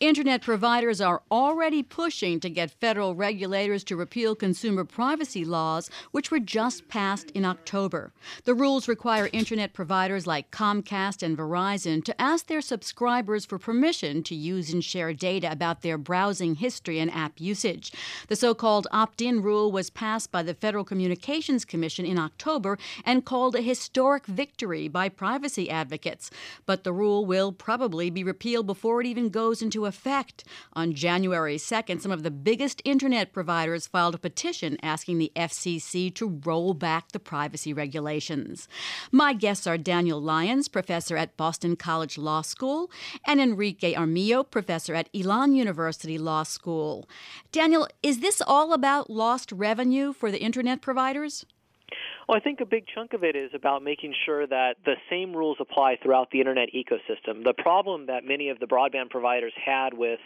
Internet providers are already pushing to get federal regulators to repeal consumer privacy laws, which were just passed in October. The rules require Internet providers like Comcast and Verizon to ask their subscribers for permission to use and share data about their browsing history and app usage. The so called opt in rule was passed by the Federal Communications Commission in October and called a historic victory by privacy advocates. But the rule will probably be repealed before it even goes into effect. On January 2nd, some of the biggest internet providers filed a petition asking the FCC to roll back the privacy regulations. My guests are Daniel Lyons, professor at Boston College Law School, and Enrique Armijo, professor at Elon University Law School. Daniel, is this all about lost revenue for the internet providers? Well, I think a big chunk of it is about making sure that the same rules apply throughout the internet ecosystem. The problem that many of the broadband providers had with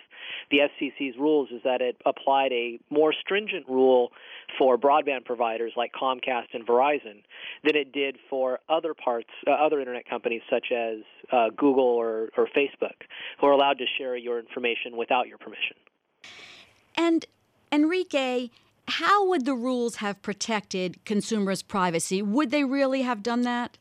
the FCC's rules is that it applied a more stringent rule for broadband providers like Comcast and Verizon than it did for other parts, uh, other internet companies such as uh, Google or, or Facebook, who are allowed to share your information without your permission. And Enrique, how would the rules have protected consumers' privacy? Would they really have done that?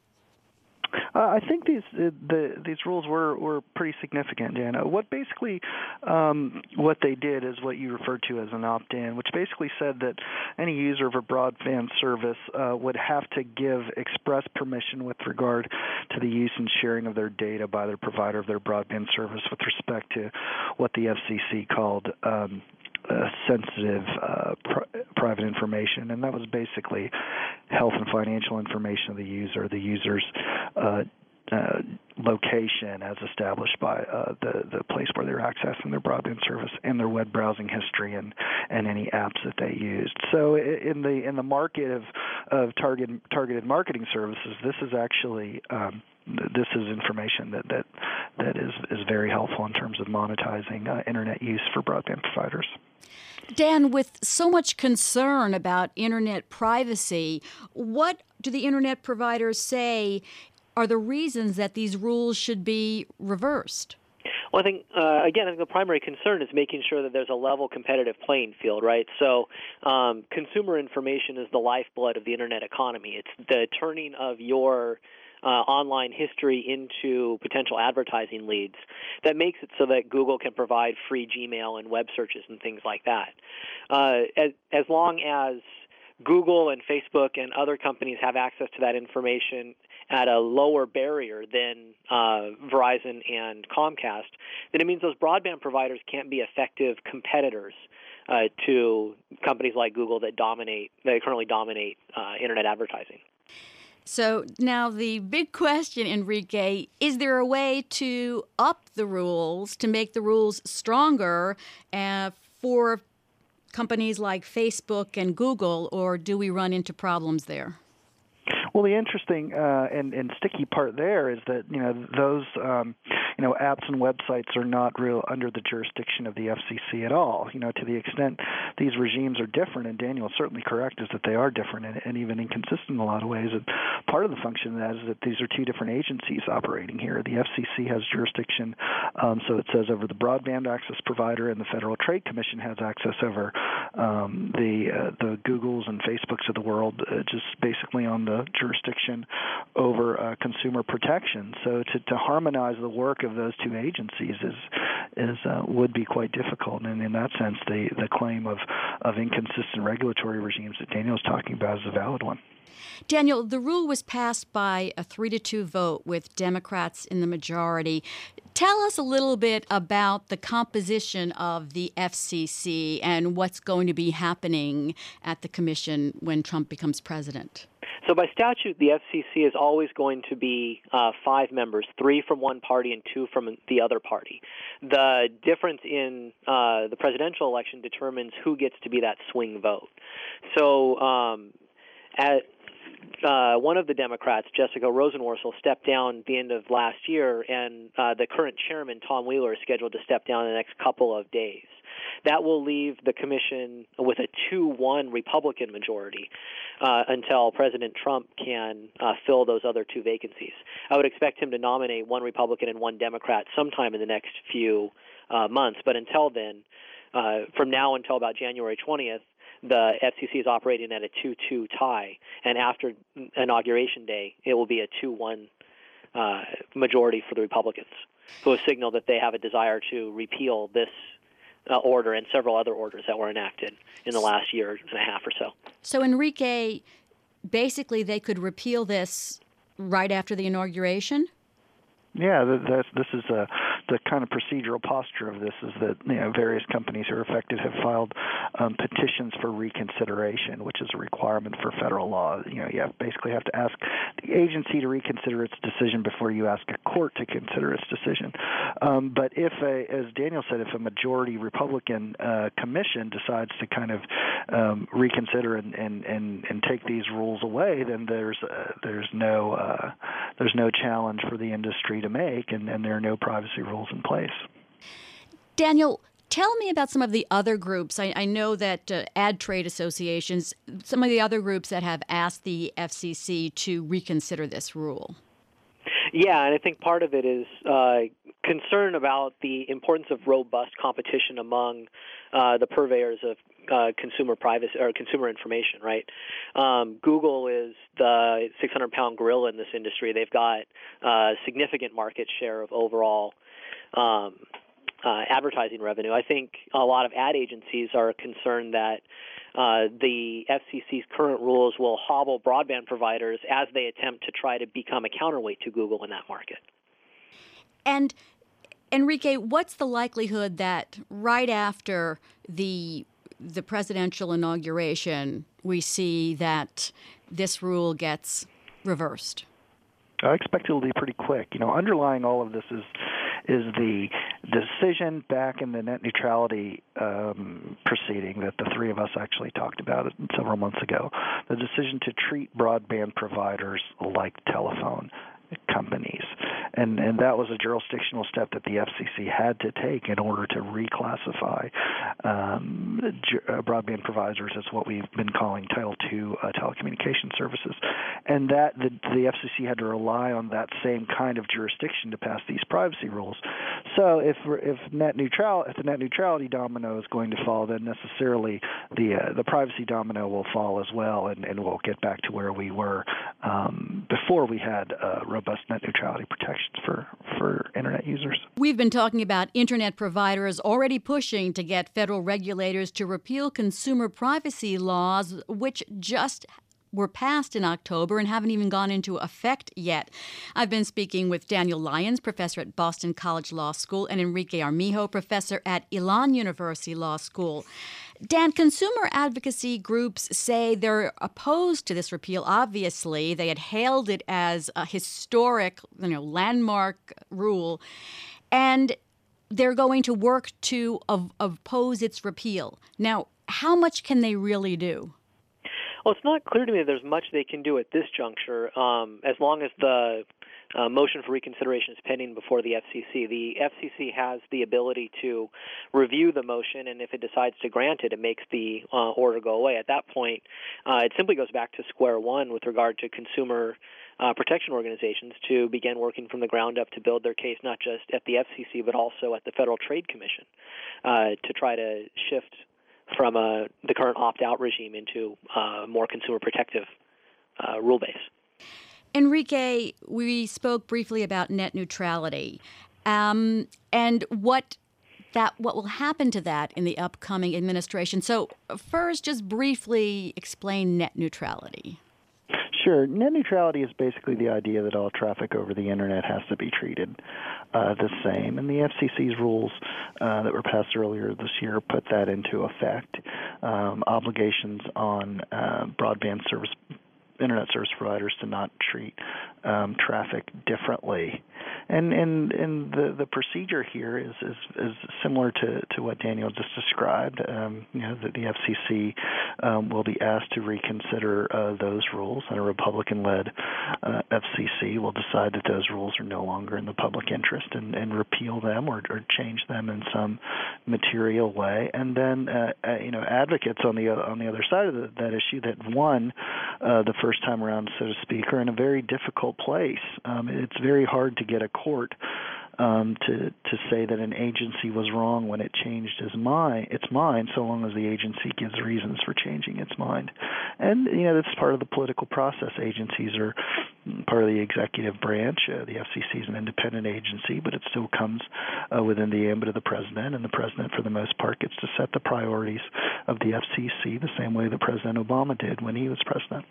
Uh, I think these uh, the, these rules were, were pretty significant, Dan. Uh, what basically um, what they did is what you referred to as an opt-in, which basically said that any user of a broadband service uh, would have to give express permission with regard to the use and sharing of their data by the provider of their broadband service with respect to what the FCC called um, sensitive uh, pr- private information, and that was basically health and financial information of the user, the user's uh, uh, location as established by uh, the the place where they're accessing their broadband service and their web browsing history and and any apps that they used. So in the in the market of of target targeted marketing services, this is actually um, this is information that that that is is very helpful in terms of monetizing uh, internet use for broadband providers. Dan, with so much concern about internet privacy, what do the internet providers say are the reasons that these rules should be reversed? Well, I think uh, again, I think the primary concern is making sure that there's a level competitive playing field, right? So, um, consumer information is the lifeblood of the internet economy. It's the turning of your uh, online history into potential advertising leads that makes it so that Google can provide free Gmail and web searches and things like that. Uh, as, as long as Google and Facebook and other companies have access to that information at a lower barrier than uh, Verizon and Comcast, then it means those broadband providers can't be effective competitors uh, to companies like Google that dominate, that currently dominate uh, internet advertising. So now the big question, Enrique, is there a way to up the rules to make the rules stronger uh, for companies like Facebook and Google, or do we run into problems there? Well, the interesting uh, and, and sticky part there is that you know those um, you know apps and websites are not real under the jurisdiction of the FCC at all. You know, to the extent these regimes are different, and Daniel is certainly correct, is that they are different and, and even inconsistent in a lot of ways. And part of the function of that is that these are two different agencies operating here. The FCC has jurisdiction, um, so it says over the broadband access provider, and the Federal Trade Commission has access over um, the uh, the Googles and Facebooks of the world, uh, just basically on the jurisdiction over uh, consumer protection. So to, to harmonize the work of those two agencies is is uh, would be quite difficult. And in that sense, the the claim of of inconsistent regulatory regimes that Daniel is talking about is a valid one. Daniel, the rule was passed by a three to two vote with Democrats in the majority. Tell us a little bit about the composition of the FCC and what's going to be happening at the commission when Trump becomes president. So by statute, the FCC is always going to be uh, five members, three from one party and two from the other party. The difference in uh, the presidential election determines who gets to be that swing vote. So um, at, uh, one of the Democrats, Jessica Rosenworcel, stepped down at the end of last year, and uh, the current chairman, Tom Wheeler, is scheduled to step down in the next couple of days. That will leave the commission with a 2 1 Republican majority uh, until President Trump can uh, fill those other two vacancies. I would expect him to nominate one Republican and one Democrat sometime in the next few uh, months. But until then, uh, from now until about January 20th, the FCC is operating at a 2-2 tie, and after inauguration day, it will be a 2-1 uh, majority for the Republicans, who have signaled that they have a desire to repeal this uh, order and several other orders that were enacted in the last year and a half or so. So, Enrique, basically, they could repeal this right after the inauguration? Yeah, this this is a the kind of procedural posture of this is that you know various companies who are affected have filed um, petitions for reconsideration, which is a requirement for federal law. You know, you have, basically have to ask the agency to reconsider its decision before you ask a court to consider its decision. Um, but if, a, as Daniel said, if a majority Republican uh, commission decides to kind of um, reconsider and, and, and, and take these rules away, then there's uh, there's no uh, there's no challenge for the industry to make, and, and there are no privacy rules rules in place. Daniel, tell me about some of the other groups. I, I know that uh, ad trade associations, some of the other groups that have asked the FCC to reconsider this rule. Yeah, and I think part of it is uh, concern about the importance of robust competition among uh, the purveyors of uh, consumer privacy or consumer information. Right? Um, Google is the 600-pound gorilla in this industry. They've got uh, significant market share of overall um, uh, advertising revenue. I think a lot of ad agencies are concerned that uh, the FCC's current rules will hobble broadband providers as they attempt to try to become a counterweight to Google in that market. And Enrique, what's the likelihood that right after the the presidential inauguration, we see that this rule gets reversed? I expect it'll be pretty quick. You know, underlying all of this is is the decision back in the net neutrality um, proceeding that the three of us actually talked about several months ago. The decision to treat broadband providers like telephone companies and and that was a jurisdictional step that the FCC had to take in order to reclassify um, uh, broadband providers as what we've been calling Title II uh, telecommunication services, and that the, the FCC had to rely on that same kind of jurisdiction to pass these privacy rules. So if if net neutral if the net neutrality domino is going to fall, then necessarily the uh, the privacy domino will fall as well, and, and we'll get back to where we were um, before we had uh, robust net neutrality protection for, for internet users. We've been talking about internet providers already pushing to get federal regulators to repeal consumer privacy laws, which just were passed in October and haven't even gone into effect yet. I've been speaking with Daniel Lyons, professor at Boston College Law School, and Enrique Armijo, professor at Elon University Law School. Dan, consumer advocacy groups say they're opposed to this repeal. Obviously, they had hailed it as a historic, you know, landmark rule, and they're going to work to oppose its repeal. Now, how much can they really do? Well, it's not clear to me that there's much they can do at this juncture, um, as long as the uh, motion for reconsideration is pending before the FCC. The FCC has the ability to review the motion, and if it decides to grant it, it makes the uh, order go away. At that point, uh, it simply goes back to square one with regard to consumer. Uh, protection organizations to begin working from the ground up to build their case not just at the FCC but also at the Federal Trade Commission uh, to try to shift from uh, the current opt-out regime into a uh, more consumer protective uh, rule base. Enrique, we spoke briefly about net neutrality um, and what that what will happen to that in the upcoming administration. So, first, just briefly explain net neutrality. Sure. Net neutrality is basically the idea that all traffic over the internet has to be treated uh, the same. And the FCC's rules uh, that were passed earlier this year put that into effect. Um, obligations on uh, broadband service internet service providers to not treat um, traffic differently and and and the the procedure here is is, is similar to, to what Daniel just described. Um, you know, that the FCC um, will be asked to reconsider uh, those rules, and a Republican-led uh, FCC will decide that those rules are no longer in the public interest and, and repeal them or, or change them in some material way. And then, uh, uh you know, advocates on the on the other side of the, that issue that won uh, the first time around, so to speak, are in a very difficult place. Um, it's very hard to get a court um, to to say that an agency was wrong when it changed its mind, its mind, so long as the agency gives reasons for changing its mind. And you know that's part of the political process. Agencies are part of the executive branch. Uh, the FCC is an independent agency, but it still comes uh, within the ambit of the president, and the president, for the most part, gets to set the priorities of the FCC the same way that President Obama did when he was president.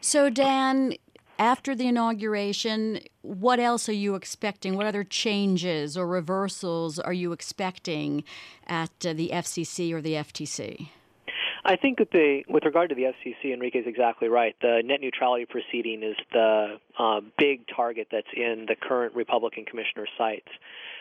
So, Dan, after the inauguration, what else are you expecting? What other changes or reversals are you expecting at uh, the FCC or the FTC? I think that the, with regard to the FCC, Enrique is exactly right. The net neutrality proceeding is the uh, big target that's in the current Republican commissioner sights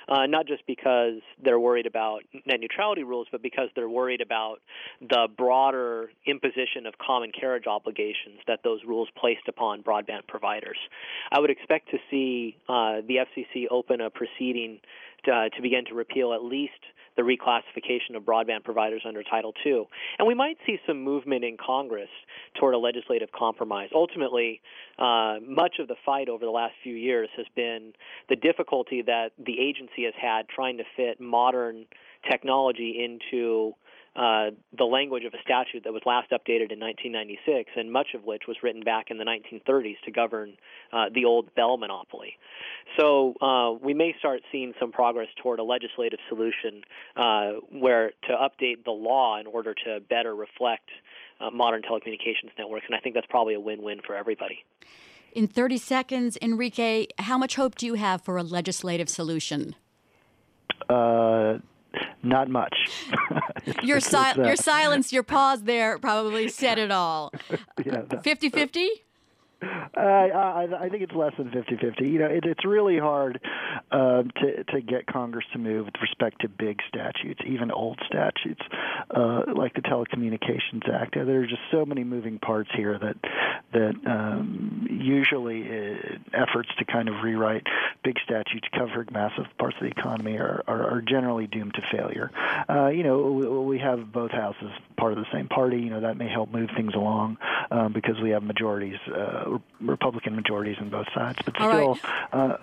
uh, not just because they're worried about net neutrality rules, but because they're worried about the broader imposition of common carriage obligations that those rules placed upon broadband providers. I would expect to see uh, the FCC open a proceeding to, uh, to begin to repeal at least the reclassification of broadband providers under Title II. And we might see some movement in Congress toward a legislative compromise. Ultimately, uh, much of the fight over the last few years has been the difficulty that the agency has had trying to fit modern technology into uh, the language of a statute that was last updated in 1996, and much of which was written back in the 1930s to govern uh, the old Bell monopoly. So uh, we may start seeing some progress toward a legislative solution uh, where to update the law in order to better reflect uh, modern telecommunications networks, and I think that's probably a win-win for everybody. In 30 seconds, Enrique, how much hope do you have for a legislative solution? Not much. your, si- your silence, your pause there probably said it all. 50 50? Uh, I, I think it's less than 50-50. You know, it, it's really hard uh, to to get Congress to move with respect to big statutes, even old statutes uh, like the Telecommunications Act. There are just so many moving parts here that that um, usually uh, efforts to kind of rewrite big statutes covering massive parts of the economy are are, are generally doomed to failure. Uh, you know, we, we have both houses part of the same party. You know, that may help move things along um, because we have majorities. Uh, Republican majorities on both sides. But All still, right. uh,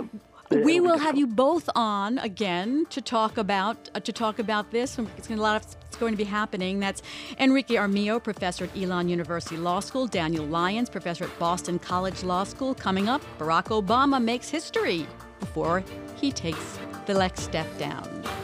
we will have you both on again to talk about uh, to talk about this. It's going to, a lot of it's going to be happening. That's Enrique Armijo, professor at Elon University Law School. Daniel Lyons, professor at Boston College Law School. Coming up, Barack Obama makes history before he takes the next step down.